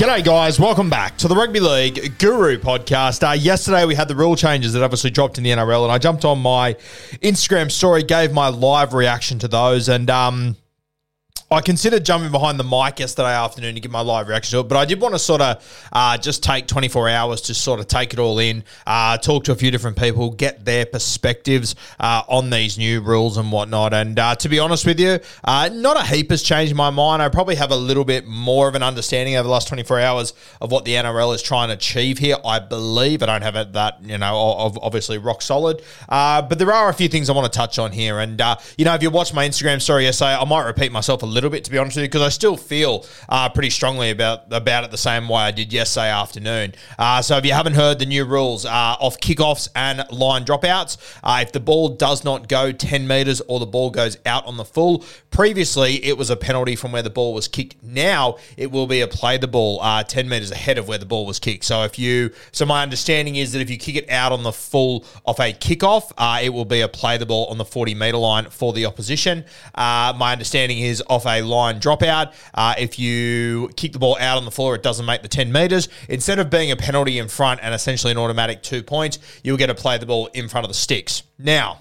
G'day, guys. Welcome back to the Rugby League Guru podcast. Uh, yesterday, we had the rule changes that obviously dropped in the NRL, and I jumped on my Instagram story, gave my live reaction to those, and um, I considered jumping behind the mic yesterday afternoon to give my live reaction to it, but I did want to sort of uh, just take 24 hours to sort of take it all in, uh, talk to a few different people, get their perspectives uh, on these new rules and whatnot. And uh, to be honest with you, uh, not a heap has changed my mind. I probably have a little bit more of an understanding over the last 24 hours of what the NRL is trying to achieve here. I believe I don't have it that you know obviously rock solid, uh, but there are a few things I want to touch on here. And you know, if you watch my Instagram story yesterday, I might repeat myself a little bit to be honest with you because I still feel uh, pretty strongly about about it the same way I did yesterday afternoon. Uh, so if you haven't heard the new rules uh, off kickoffs and line dropouts, uh, if the ball does not go 10 meters or the ball goes out on the full, previously it was a penalty from where the ball was kicked. Now it will be a play the ball uh, 10 meters ahead of where the ball was kicked. So if you, so my understanding is that if you kick it out on the full off a kickoff, it will be a play the ball on the 40 meter line for the opposition. My understanding is off a line dropout, uh, if you kick the ball out on the floor, it doesn't make the 10 meters. Instead of being a penalty in front and essentially an automatic two points, you'll get to play the ball in front of the sticks. Now,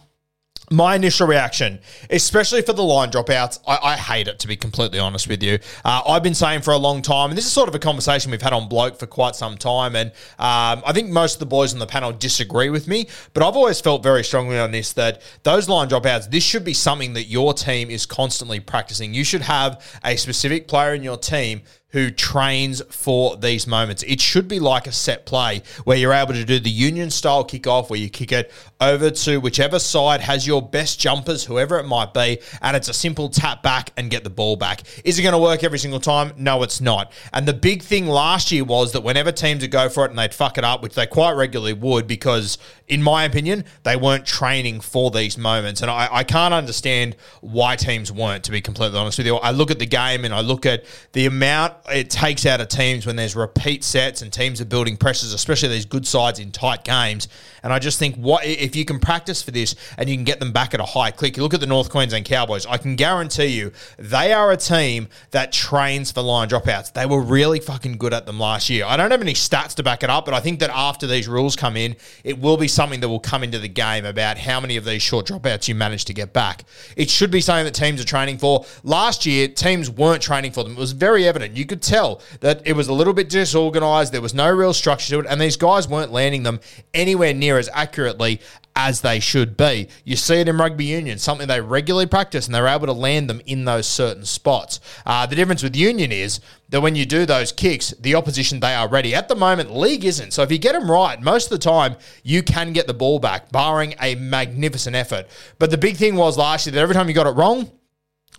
my initial reaction, especially for the line dropouts, I, I hate it to be completely honest with you. Uh, I've been saying for a long time, and this is sort of a conversation we've had on Bloke for quite some time, and um, I think most of the boys on the panel disagree with me, but I've always felt very strongly on this that those line dropouts, this should be something that your team is constantly practicing. You should have a specific player in your team who trains for these moments. It should be like a set play where you're able to do the union style kickoff where you kick it over to whichever side has your best jumpers, whoever it might be, and it's a simple tap back and get the ball back. Is it going to work every single time? No, it's not. And the big thing last year was that whenever teams would go for it and they'd fuck it up, which they quite regularly would, because in my opinion, they weren't training for these moments. And I, I can't understand why teams weren't, to be completely honest with you. I look at the game and I look at the amount it takes out of teams when there's repeat sets and teams are building pressures, especially these good sides in tight games. And I just think what if you can practice for this and you can get them back at a high click. You look at the North Queensland Cowboys. I can guarantee you they are a team that trains for line dropouts. They were really fucking good at them last year. I don't have any stats to back it up, but I think that after these rules come in, it will be something that will come into the game about how many of these short dropouts you manage to get back. It should be something that teams are training for. Last year, teams weren't training for them. It was very evident. You could tell that it was a little bit disorganized. There was no real structure to it, and these guys weren't landing them anywhere near as accurately as they should be. You see it in rugby union, something they regularly practice, and they're able to land them in those certain spots. Uh, the difference with union is that when you do those kicks, the opposition they are ready. At the moment, league isn't. So if you get them right, most of the time you can get the ball back, barring a magnificent effort. But the big thing was last year that every time you got it wrong,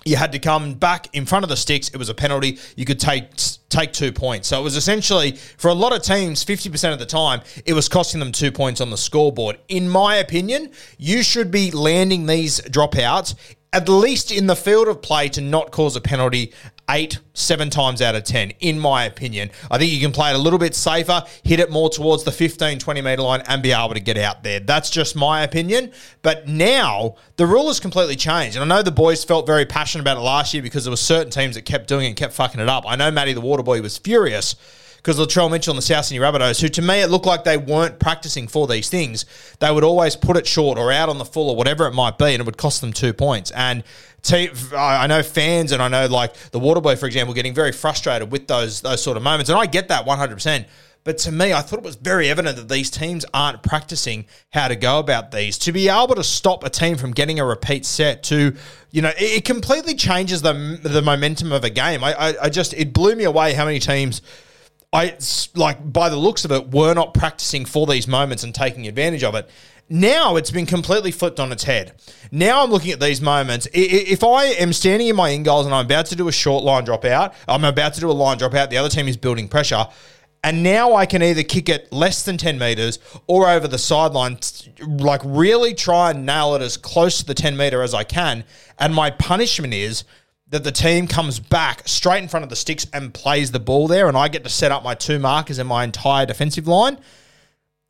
you had to come back in front of the sticks. It was a penalty. You could take take two points. So it was essentially for a lot of teams, fifty percent of the time, it was costing them two points on the scoreboard. In my opinion, you should be landing these dropouts at least in the field of play to not cause a penalty eight, seven times out of 10, in my opinion. I think you can play it a little bit safer, hit it more towards the 15, 20 metre line, and be able to get out there. That's just my opinion. But now the rule has completely changed. And I know the boys felt very passionate about it last year because there were certain teams that kept doing it and kept fucking it up. I know Matty the Waterboy was furious because Latrell Mitchell and the South Sydney Rabbitohs, who to me it looked like they weren't practicing for these things, they would always put it short or out on the full or whatever it might be, and it would cost them two points. And I know fans and I know like the Waterboy, for example, getting very frustrated with those those sort of moments, and I get that one hundred percent. But to me, I thought it was very evident that these teams aren't practicing how to go about these. To be able to stop a team from getting a repeat set, to you know, it, it completely changes the the momentum of a game. I, I, I just it blew me away how many teams I like by the looks of it were not practicing for these moments and taking advantage of it. Now it's been completely flipped on its head. Now I'm looking at these moments. If I am standing in my in goals and I'm about to do a short line drop out, I'm about to do a line drop out, the other team is building pressure. And now I can either kick it less than 10 meters or over the sideline, like really try and nail it as close to the 10 meter as I can. And my punishment is that the team comes back straight in front of the sticks and plays the ball there, and I get to set up my two markers and my entire defensive line.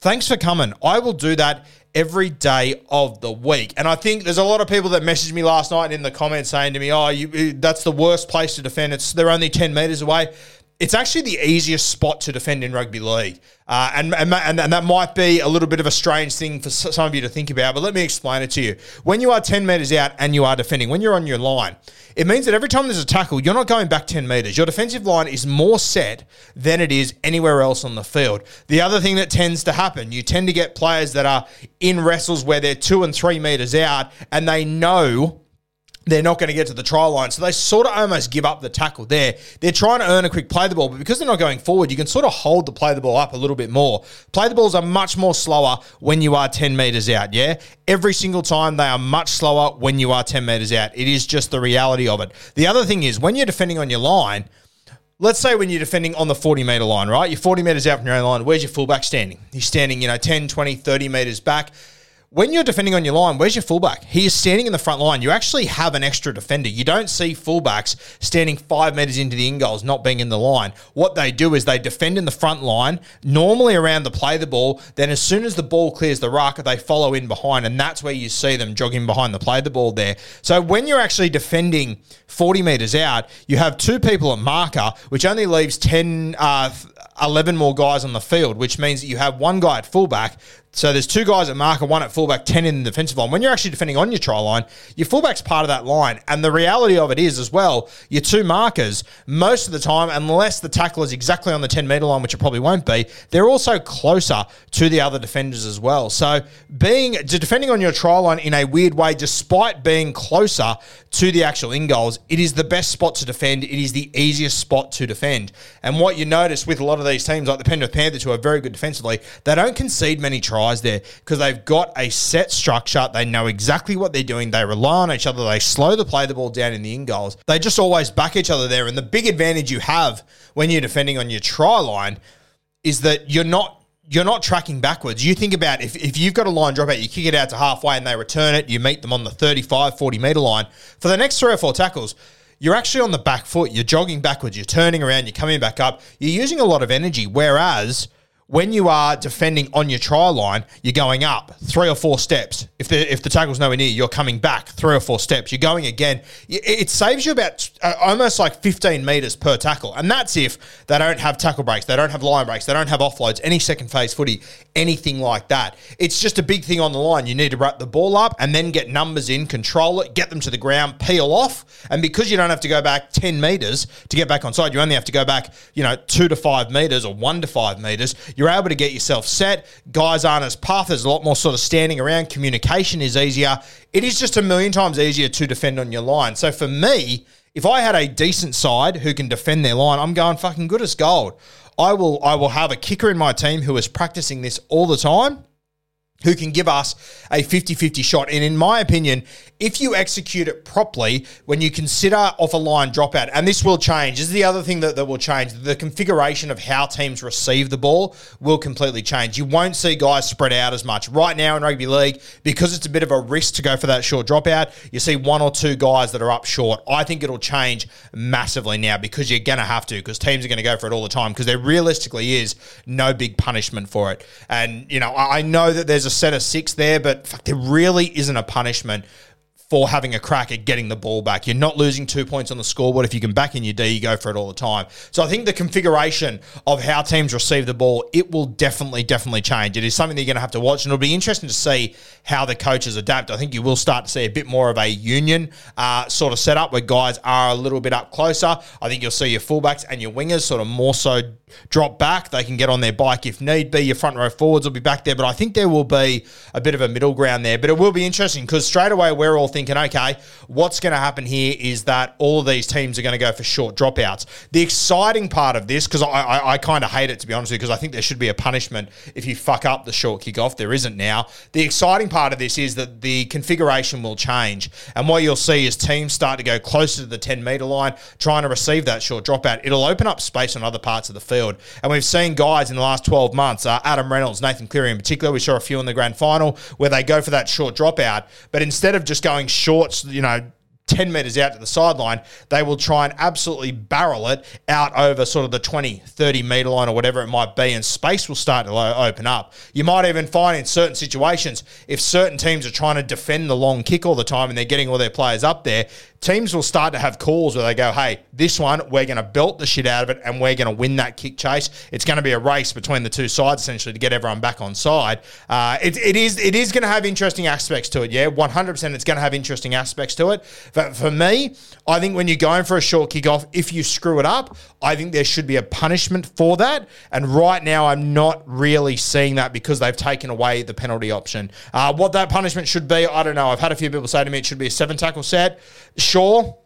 Thanks for coming. I will do that every day of the week. And I think there's a lot of people that messaged me last night in the comments saying to me, "Oh, you, that's the worst place to defend. It's they're only 10 meters away." It's actually the easiest spot to defend in rugby league. Uh, and, and, and, that might be a little bit of a strange thing for some of you to think about, but let me explain it to you. When you are 10 metres out and you are defending, when you're on your line, it means that every time there's a tackle, you're not going back 10 metres. Your defensive line is more set than it is anywhere else on the field. The other thing that tends to happen, you tend to get players that are in wrestles where they're two and three metres out and they know they're not going to get to the try line. So they sort of almost give up the tackle there. They're trying to earn a quick play the ball, but because they're not going forward, you can sort of hold the play the ball up a little bit more. Play the balls are much more slower when you are 10 meters out, yeah? Every single time they are much slower when you are 10 meters out. It is just the reality of it. The other thing is when you're defending on your line, let's say when you're defending on the 40 meter line, right? You're 40 meters out from your own line. Where's your fullback standing? He's standing, you know, 10, 20, 30 meters back when you're defending on your line, where's your fullback? He is standing in the front line. You actually have an extra defender. You don't see fullbacks standing five metres into the in goals, not being in the line. What they do is they defend in the front line, normally around the play the ball. Then, as soon as the ball clears the ruck, they follow in behind, and that's where you see them jogging behind the play the ball there. So, when you're actually defending 40 metres out, you have two people at marker, which only leaves 10, uh, 11 more guys on the field, which means that you have one guy at fullback so there's two guys at marker, one at fullback, 10 in the defensive line. When you're actually defending on your try line, your fullback's part of that line. And the reality of it is as well, your two markers, most of the time, unless the tackle is exactly on the 10 metre line, which it probably won't be, they're also closer to the other defenders as well. So being defending on your try line in a weird way, despite being closer to the actual in goals, it is the best spot to defend. It is the easiest spot to defend. And what you notice with a lot of these teams, like the Penrith Panthers, who are very good defensively, they don't concede many tries there because they've got a set structure. They know exactly what they're doing. They rely on each other. They slow the play the ball down in the in goals. They just always back each other there. And the big advantage you have when you're defending on your try line is that you're not you're not tracking backwards. You think about if, if you've got a line drop out, you kick it out to halfway and they return it, you meet them on the 35, 40 meter line. For the next three or four tackles, you're actually on the back foot. You're jogging backwards. You're turning around. You're coming back up. You're using a lot of energy. Whereas when you are defending on your try line, you're going up three or four steps. If the if the tackle's nowhere near, you're coming back three or four steps. You're going again. It saves you about uh, almost like 15 meters per tackle, and that's if they don't have tackle breaks, they don't have line breaks, they don't have offloads, any second phase footy, anything like that. It's just a big thing on the line. You need to wrap the ball up and then get numbers in, control it, get them to the ground, peel off, and because you don't have to go back 10 meters to get back on side, you only have to go back, you know, two to five meters or one to five meters you're able to get yourself set. Guys aren't as puff. There's a lot more sort of standing around. Communication is easier. It is just a million times easier to defend on your line. So for me, if I had a decent side who can defend their line, I'm going fucking good as gold. I will I will have a kicker in my team who is practicing this all the time. Who can give us a 50 50 shot. And in my opinion, if you execute it properly, when you consider off a line dropout, and this will change, this is the other thing that, that will change. The configuration of how teams receive the ball will completely change. You won't see guys spread out as much. Right now in rugby league, because it's a bit of a risk to go for that short dropout, you see one or two guys that are up short. I think it'll change massively now because you're going to have to, because teams are going to go for it all the time, because there realistically is no big punishment for it. And, you know, I know that there's a set of six there, but fuck, there really isn't a punishment for having a crack at getting the ball back. You're not losing two points on the scoreboard. If you can back in your D, you go for it all the time. So I think the configuration of how teams receive the ball, it will definitely, definitely change. It is something that you're going to have to watch, and it'll be interesting to see how the coaches adapt. I think you will start to see a bit more of a union uh, sort of setup where guys are a little bit up closer. I think you'll see your fullbacks and your wingers sort of more so drop back. They can get on their bike if need be. Your front row forwards will be back there, but I think there will be a bit of a middle ground there. But it will be interesting because straight away we're all thinking, okay, what's going to happen here is that all of these teams are going to go for short dropouts. The exciting part of this, because I, I, I kind of hate it to be honest with you, because I think there should be a punishment if you fuck up the short kickoff. There isn't now. The exciting part of this is that the configuration will change, and what you'll see is teams start to go closer to the 10 meter line, trying to receive that short dropout. It'll open up space on other parts of the field field. And we've seen guys in the last 12 months, uh, Adam Reynolds, Nathan Cleary in particular, we saw a few in the grand final where they go for that short dropout. But instead of just going shorts, you know, 10 metres out to the sideline, they will try and absolutely barrel it out over sort of the 20, 30 metre line or whatever it might be, and space will start to open up. You might even find in certain situations, if certain teams are trying to defend the long kick all the time and they're getting all their players up there, teams will start to have calls where they go, hey, this one, we're going to belt the shit out of it and we're going to win that kick chase. It's going to be a race between the two sides, essentially, to get everyone back on side. Uh, it, it is it is going to have interesting aspects to it, yeah. 100% it's going to have interesting aspects to it. But for me, I think when you're going for a short kickoff, if you screw it up, I think there should be a punishment for that. And right now, I'm not really seeing that because they've taken away the penalty option. Uh, what that punishment should be, I don't know. I've had a few people say to me it should be a seven tackle set sure.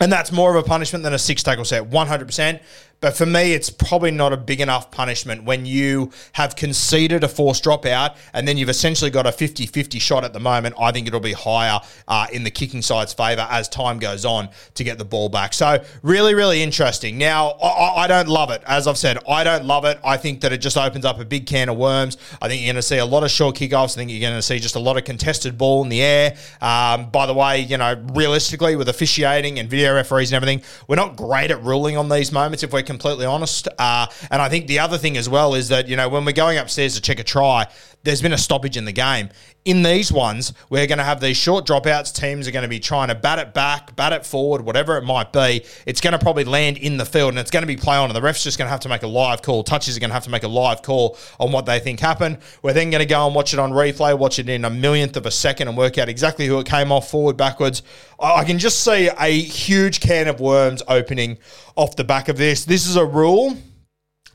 And that's more of a punishment than a six tackle set, 100%. But for me, it's probably not a big enough punishment when you have conceded a forced dropout and then you've essentially got a 50 50 shot at the moment. I think it'll be higher uh, in the kicking side's favour as time goes on to get the ball back. So, really, really interesting. Now, I, I don't love it. As I've said, I don't love it. I think that it just opens up a big can of worms. I think you're going to see a lot of short kickoffs. I think you're going to see just a lot of contested ball in the air. Um, by the way, you know, realistically, with officiating and video referees and everything, we're not great at ruling on these moments if we're completely honest. Uh, and I think the other thing as well is that, you know, when we're going upstairs to check a try, there's been a stoppage in the game. In these ones, we're going to have these short dropouts. Teams are going to be trying to bat it back, bat it forward, whatever it might be. It's going to probably land in the field and it's going to be play on. And the ref's just going to have to make a live call. Touches are going to have to make a live call on what they think happened. We're then going to go and watch it on replay, watch it in a millionth of a second and work out exactly who it came off forward, backwards. I can just see a huge can of worms opening off the back of this. This is a rule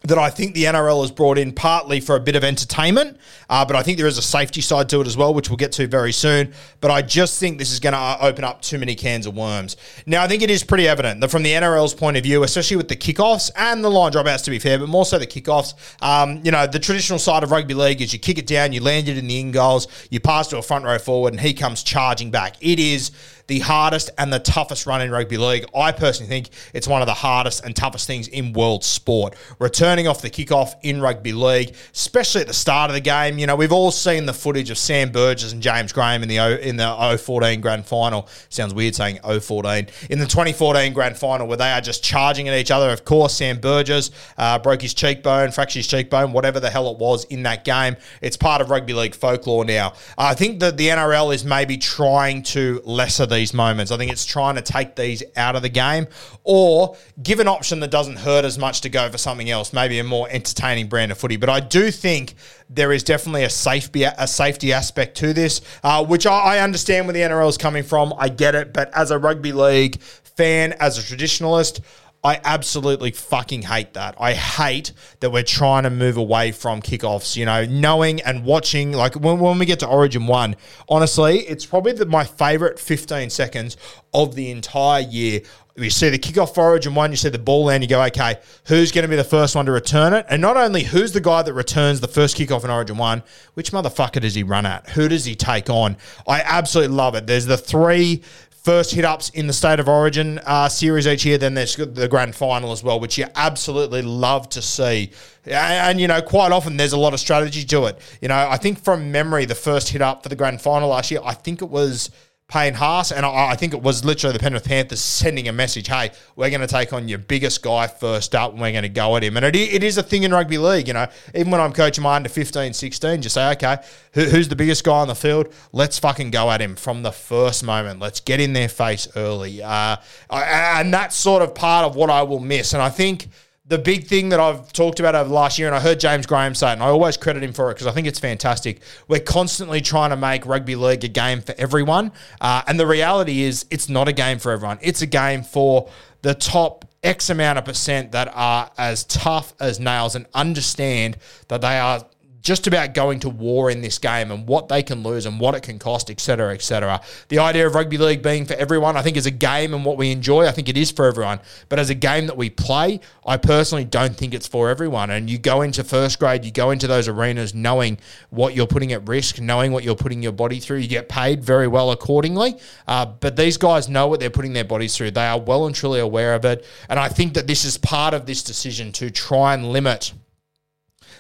that I think the NRL has brought in partly for a bit of entertainment, uh, but I think there is a safety side to it as well, which we'll get to very soon. But I just think this is going to uh, open up too many cans of worms. Now, I think it is pretty evident that from the NRL's point of view, especially with the kickoffs and the line dropouts, to be fair, but more so the kickoffs, um, you know, the traditional side of rugby league is you kick it down, you land it in the in goals, you pass to a front row forward, and he comes charging back. It is the hardest and the toughest run in rugby league. I personally think it's one of the hardest and toughest things in world sport. Returning off the kickoff in rugby league, especially at the start of the game. You know, we've all seen the footage of Sam Burgess and James Graham in the o, in the 014 grand final. Sounds weird saying 014. In the 2014 grand final where they are just charging at each other. Of course, Sam Burgess uh, broke his cheekbone, fractured his cheekbone, whatever the hell it was in that game. It's part of rugby league folklore now. I think that the NRL is maybe trying to lesser these moments. I think it's trying to take these out of the game or give an option that doesn't hurt as much to go for something else, maybe a more entertaining brand of footy. But I do think there is definitely a safety a safety aspect to this, uh, which I, I understand where the NRL is coming from. I get it, but as a rugby league fan, as a traditionalist. I absolutely fucking hate that. I hate that we're trying to move away from kickoffs, you know, knowing and watching. Like when, when we get to Origin 1, honestly, it's probably the, my favorite 15 seconds of the entire year. You see the kickoff for Origin 1, you see the ball land, you go, okay, who's going to be the first one to return it? And not only who's the guy that returns the first kickoff in Origin 1, which motherfucker does he run at? Who does he take on? I absolutely love it. There's the three first hit ups in the State of Origin uh, series each year. Then there's the grand final as well, which you absolutely love to see. And, and, you know, quite often there's a lot of strategy to it. You know, I think from memory, the first hit up for the grand final last year, I think it was Payne Haas, and I, I, think it was literally the Penrith Panthers sending a message: "Hey, we're going to take on your biggest guy first up, and we're going to go at him." And it, it is a thing in rugby league, you know. Even when I'm coaching my under 15, 16, just say, "Okay, who, who's the biggest guy on the field? Let's fucking go at him from the first moment. Let's get in their face early." Uh, and that's sort of part of what I will miss, and I think the big thing that I've talked about over the last year, and I heard James Graham say it, and I always credit him for it because I think it's fantastic. We're constantly trying to make rugby league a game for everyone. Uh, and the reality is, it's not a game for everyone. It's a game for the top X amount of percent that are as tough as nails and understand that they are just about going to war in this game and what they can lose and what it can cost, etc., etc. The idea of rugby league being for everyone, I think, is a game and what we enjoy. I think it is for everyone. But as a game that we play, I personally don't think it's for everyone. And you go into first grade, you go into those arenas knowing what you're putting at risk, knowing what you're putting your body through. You get paid very well accordingly. Uh, but these guys know what they're putting their bodies through. They are well and truly aware of it. And I think that this is part of this decision to try and limit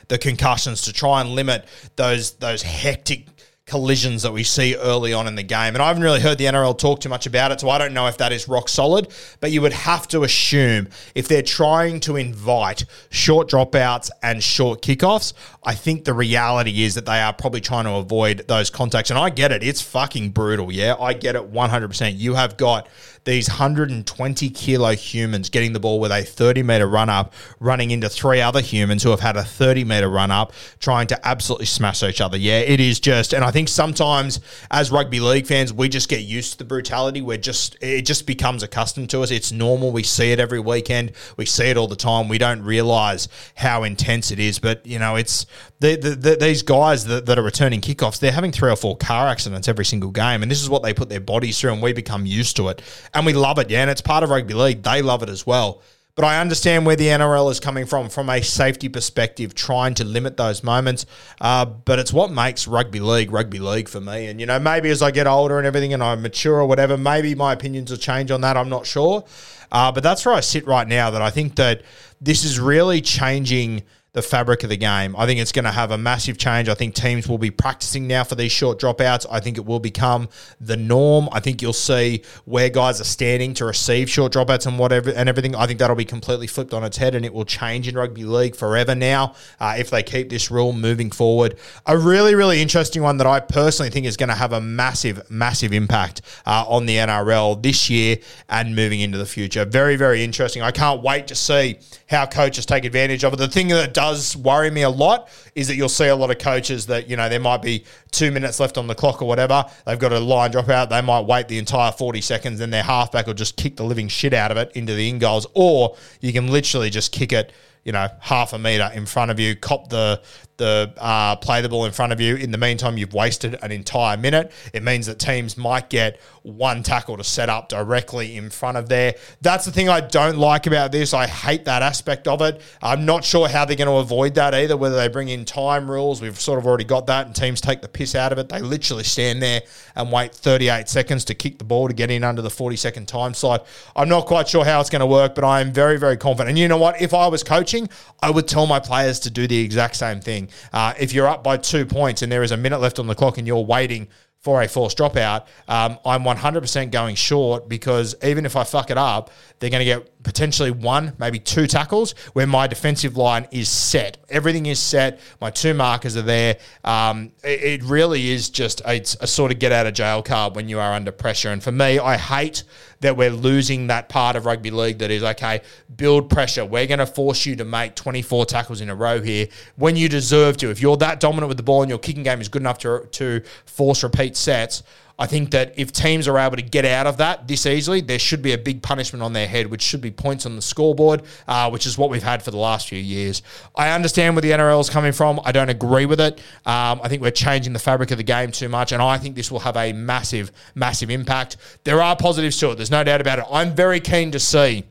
the concussions to try and limit those those hectic collisions that we see early on in the game. And I haven't really heard the NRL talk too much about it, so I don't know if that is rock solid. But you would have to assume if they're trying to invite short dropouts and short kickoffs, I think the reality is that they are probably trying to avoid those contacts. And I get it, it's fucking brutal. Yeah, I get it 100%. You have got these 120 kilo humans getting the ball with a 30 meter run up, running into three other humans who have had a 30 meter run up, trying to absolutely smash each other. Yeah, it is just, and I think sometimes as rugby league fans, we just get used to the brutality. We're just, it just becomes accustomed to us. It's normal. We see it every weekend. We see it all the time. We don't realize how intense it is. But, you know, it's the, the, the, these guys that, that are returning kickoffs, they're having three or four car accidents every single game. And this is what they put their bodies through, and we become used to it and we love it. Yeah, and it's part of rugby league. They love it as well. But I understand where the NRL is coming from, from a safety perspective, trying to limit those moments. Uh, but it's what makes rugby league rugby league for me. And, you know, maybe as I get older and everything and I mature or whatever, maybe my opinions will change on that. I'm not sure. Uh, but that's where I sit right now, that I think that this is really changing – the fabric of the game. I think it's going to have a massive change. I think teams will be practicing now for these short dropouts. I think it will become the norm. I think you'll see where guys are standing to receive short dropouts and whatever and everything. I think that'll be completely flipped on its head and it will change in rugby league forever now uh, if they keep this rule moving forward. A really, really interesting one that I personally think is going to have a massive, massive impact uh, on the NRL this year and moving into the future. Very, very interesting. I can't wait to see how coaches take advantage of it. The thing that does worry me a lot is that you'll see a lot of coaches that, you know, there might be two minutes left on the clock or whatever. They've got a line drop out. They might wait the entire 40 seconds, then their halfback will just kick the living shit out of it into the in goals. Or you can literally just kick it you know, half a meter in front of you, cop the the uh, play the ball in front of you. In the meantime, you've wasted an entire minute. It means that teams might get one tackle to set up directly in front of there. That's the thing I don't like about this. I hate that aspect of it. I'm not sure how they're going to avoid that either, whether they bring in time rules. We've sort of already got that, and teams take the piss out of it. They literally stand there and wait 38 seconds to kick the ball to get in under the 40 second time slot. I'm not quite sure how it's going to work, but I am very, very confident. And you know what? If I was coaching, I would tell my players to do the exact same thing. Uh, if you're up by two points and there is a minute left on the clock and you're waiting for a forced dropout, um, I'm 100% going short because even if I fuck it up, they're going to get potentially one, maybe two tackles where my defensive line is set. Everything is set. My two markers are there. Um, it, it, really is just a, a, sort of get out of jail card when you are under pressure. And for me, I hate that we're losing that part of rugby league that is okay, build pressure. We're going to force you to make 24 tackles in a row here when you deserve to. If you're that dominant with the ball and your kicking game is good enough to, to force repeat repeat sets. I think that if teams are able to get out of that this easily, there should be a big punishment on their head, which should be points on the scoreboard, uh, which is what we've had for the last few years. I understand where the NRL is coming from. I don't agree with it. Um, I think we're changing the fabric of the game too much, and I think this will have a massive, massive impact. There are positives to it. There's no doubt about it. I'm very keen to see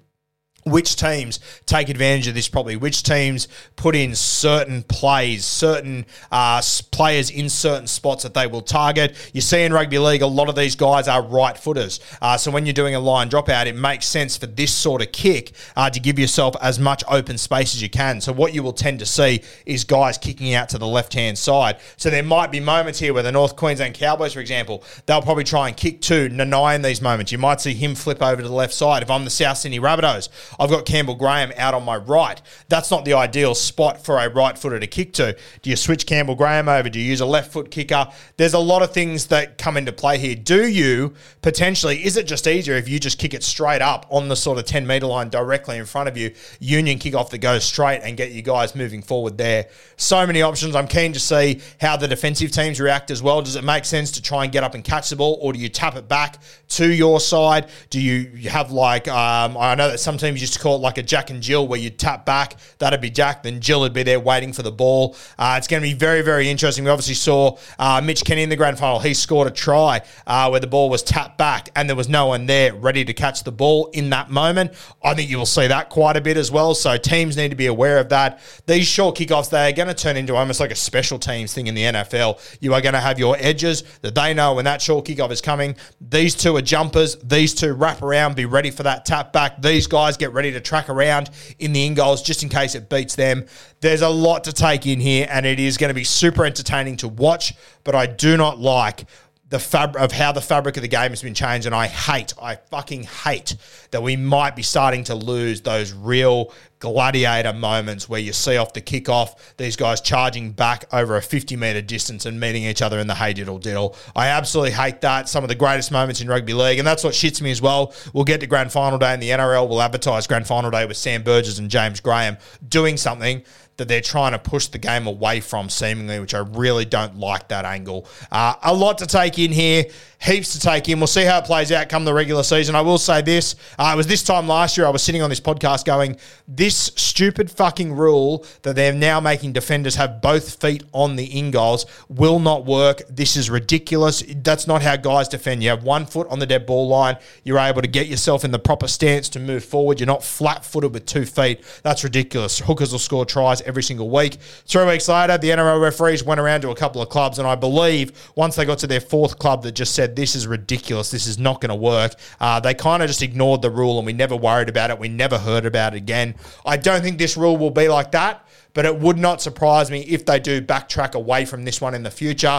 which teams take advantage of this probably? Which teams put in certain plays certain uh, players in certain spots that they will target? You see in rugby league a lot of these guys are right footers uh, so when you're doing a line dropout it makes sense for this sort of kick uh, to give yourself as much open space as you can. So what you will tend to see is guys kicking out to the left hand side. So there might be moments here where the north queensland cowboys for example they'll probably try and kick to Nanai in these moments. You might see him flip over to the left side. If i'm the south sydney rabbitohs I've got Campbell Graham out on my right. That's not the ideal spot for a right footer to kick to. Do you switch Campbell Graham over? Do you use a left foot kicker? There's a lot of things that come into play here. Do you potentially, is it just easier if you just kick it straight up on the sort of 10 metre line directly in front of you? Union kick off that goes straight and get you guys moving forward there. So many options. I'm keen to see how the defensive teams react as well. Does it make sense to try and get up and catch the ball, or do you tap it back to your side? Do you have like, um, I know that some teams used to call it like a Jack and Jill where you tap back, that'd be Jack, then Jill would be there waiting for the ball. Uh, it's going to be very, very interesting. We obviously saw uh, Mitch Kenny in the grand final. He scored a try uh, where the ball was tapped back and there was no one there ready to catch the ball in that moment. I think you will see that quite a bit as well. So teams need to be aware of that. These short kickoffs, they are going to turn into almost like a special teams thing in the NFL. You are going to have your edges that they know when that short kickoff is coming. These two are jumpers. These two wrap around, be ready for that tap back. These guys get ready to track around in the in goals just in case it beats them. There's a lot to take in here, and it is going to be super entertaining to watch, but I do not like the fab of how the fabric of the game has been changed, and I hate, I fucking hate that we might be starting to lose those real gladiator moments where you see off the kickoff these guys charging back over a 50 metre distance and meeting each other in the hey diddle diddle. I absolutely hate that. Some of the greatest moments in rugby league, and that's what shits me as well. We'll get to grand final day in the NRL. We'll advertise grand final day with Sam Burgess and James Graham doing something that they're trying to push the game away from, seemingly, which I really don't like that angle. Uh, a lot to take in here, heaps to take in. We'll see how it plays out come the regular season. I will say this: uh, it was this time last year I was sitting on this podcast going, "This stupid fucking rule that they're now making defenders have both feet on the in goals will not work. This is ridiculous. That's not how guys defend. You have one foot on the dead ball line. You're able to get yourself in the proper stance to move forward. You're not flat-footed with two feet. That's ridiculous. Hookers will score tries every single week. Three weeks later, the NRL referees went around to a couple of clubs, and I believe once they got to their fourth club that just said, This is ridiculous, this is not going to work, uh, they kind of just ignored the rule and we never worried about it. We never heard about it again. I don't think this rule will be like that, but it would not surprise me if they do backtrack away from this one in the future.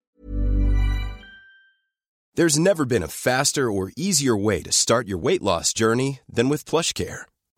There's never been a faster or easier way to start your weight loss journey than with PlushCare.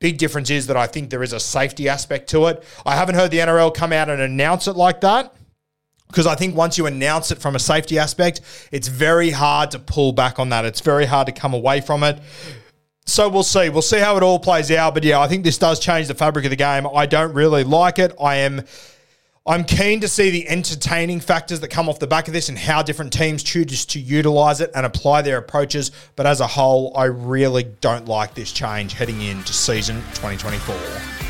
Big difference is that I think there is a safety aspect to it. I haven't heard the NRL come out and announce it like that because I think once you announce it from a safety aspect, it's very hard to pull back on that. It's very hard to come away from it. So we'll see. We'll see how it all plays out. But yeah, I think this does change the fabric of the game. I don't really like it. I am I'm keen to see the entertaining factors that come off the back of this and how different teams choose to utilize it and apply their approaches. But as a whole, I really don't like this change heading into season 2024.